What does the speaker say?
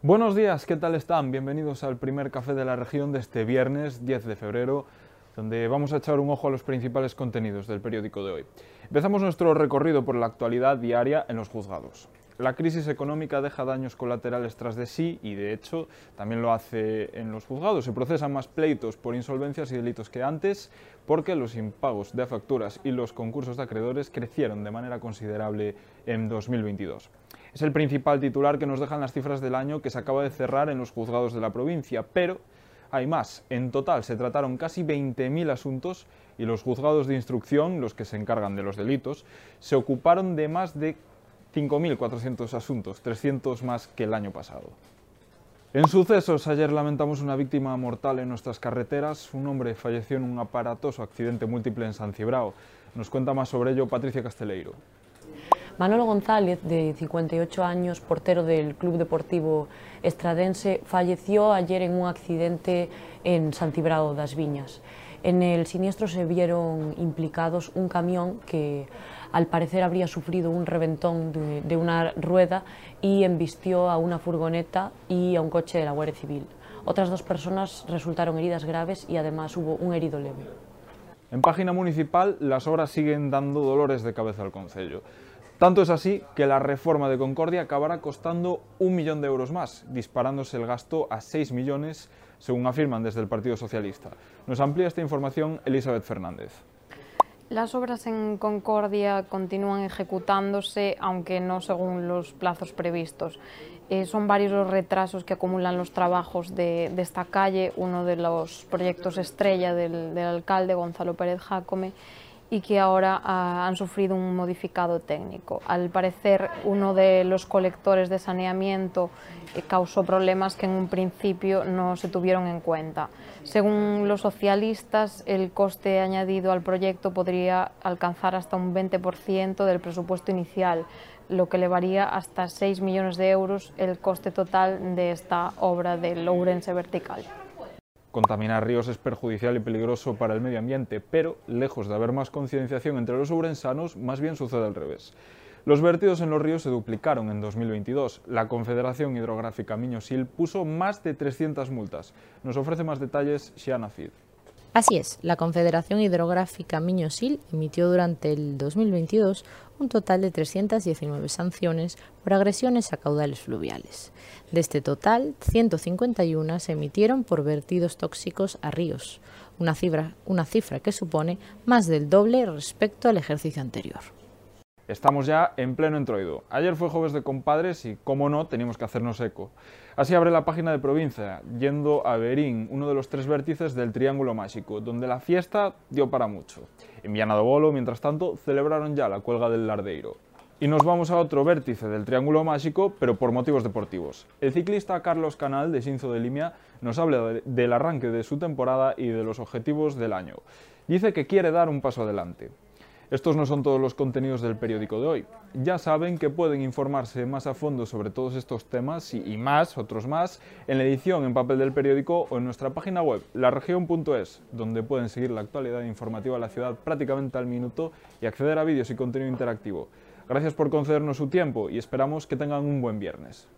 Buenos días, ¿qué tal están? Bienvenidos al primer café de la región de este viernes 10 de febrero, donde vamos a echar un ojo a los principales contenidos del periódico de hoy. Empezamos nuestro recorrido por la actualidad diaria en los juzgados. La crisis económica deja daños colaterales tras de sí y, de hecho, también lo hace en los juzgados. Se procesan más pleitos por insolvencias y delitos que antes porque los impagos de facturas y los concursos de acreedores crecieron de manera considerable en 2022. Es el principal titular que nos dejan las cifras del año que se acaba de cerrar en los juzgados de la provincia, pero hay más. En total se trataron casi 20.000 asuntos y los juzgados de instrucción, los que se encargan de los delitos, se ocuparon de más de 5.400 asuntos, 300 más que el año pasado. En sucesos, ayer lamentamos una víctima mortal en nuestras carreteras. Un hombre falleció en un aparatoso accidente múltiple en San Cibrao. Nos cuenta más sobre ello Patricia Casteleiro. Manolo González, de 58 años, portero del Club Deportivo Estradense, falleció ayer en un accidente en San Cibrao das Viñas. En el siniestro se vieron implicados un camión que al parecer habría sufrido un reventón de, una rueda y embistió a una furgoneta y a un coche de la Guardia Civil. Otras dos personas resultaron heridas graves y además hubo un herido leve. En página municipal, las obras siguen dando dolores de cabeza al Concello. Tanto es así que la reforma de Concordia acabará costando un millón de euros más, disparándose el gasto a 6 millones, según afirman desde el Partido Socialista. Nos amplía esta información Elizabeth Fernández. Las obras en Concordia continúan ejecutándose, aunque no según los plazos previstos. Eh, son varios los retrasos que acumulan los trabajos de, esta calle, uno de los proyectos estrella del, del alcalde Gonzalo Pérez Jácome, y que ahora ah, han sufrido un modificado técnico. Al parecer, uno de los colectores de saneamiento eh, causó problemas que en un principio no se tuvieron en cuenta. Según los socialistas, el coste añadido al proyecto podría alcanzar hasta un 20% del presupuesto inicial, lo que elevaría hasta 6 millones de euros el coste total de esta obra del Ourense Vertical. Contaminar ríos es perjudicial y peligroso para el medio ambiente, pero lejos de haber más concienciación entre los urensanos, más bien sucede al revés. Los vertidos en los ríos se duplicaron en 2022. La Confederación Hidrográfica Miño-Sil puso más de 300 multas. Nos ofrece más detalles Xiana Cid. Así es, la Confederación Hidrográfica Miño-Sil emitió durante el 2022 un total de 319 sanciones por agresiones a caudales fluviales. De este total, 151 se emitieron por vertidos tóxicos a ríos, una cifra, una cifra que supone más del doble respecto al ejercicio anterior. Estamos ya en pleno entroido. Ayer fue jueves de compadres y, como no, teníamos que hacernos eco. Así abre la página de provincia, yendo a Berín, uno de los tres vértices del Triángulo Mágico, donde la fiesta dio para mucho. En Viana do Bolo, mientras tanto, celebraron ya la cuelga del Lardeiro. Y nos vamos a otro vértice del Triángulo Mágico, pero por motivos deportivos. El ciclista Carlos Canal, de Sinzo de Limia, nos habla del arranque de su temporada y de los objetivos del año. Dice que quiere dar un paso adelante. Estos no son todos los contenidos del periódico de hoy. Ya saben que pueden informarse más a fondo sobre todos estos temas y, más, otros más, en la edición en papel del periódico o en nuestra página web, laregion.es, donde pueden seguir la actualidad informativa de la ciudad prácticamente al minuto y acceder a vídeos y contenido interactivo. Gracias por concedernos su tiempo y esperamos que tengan un buen viernes.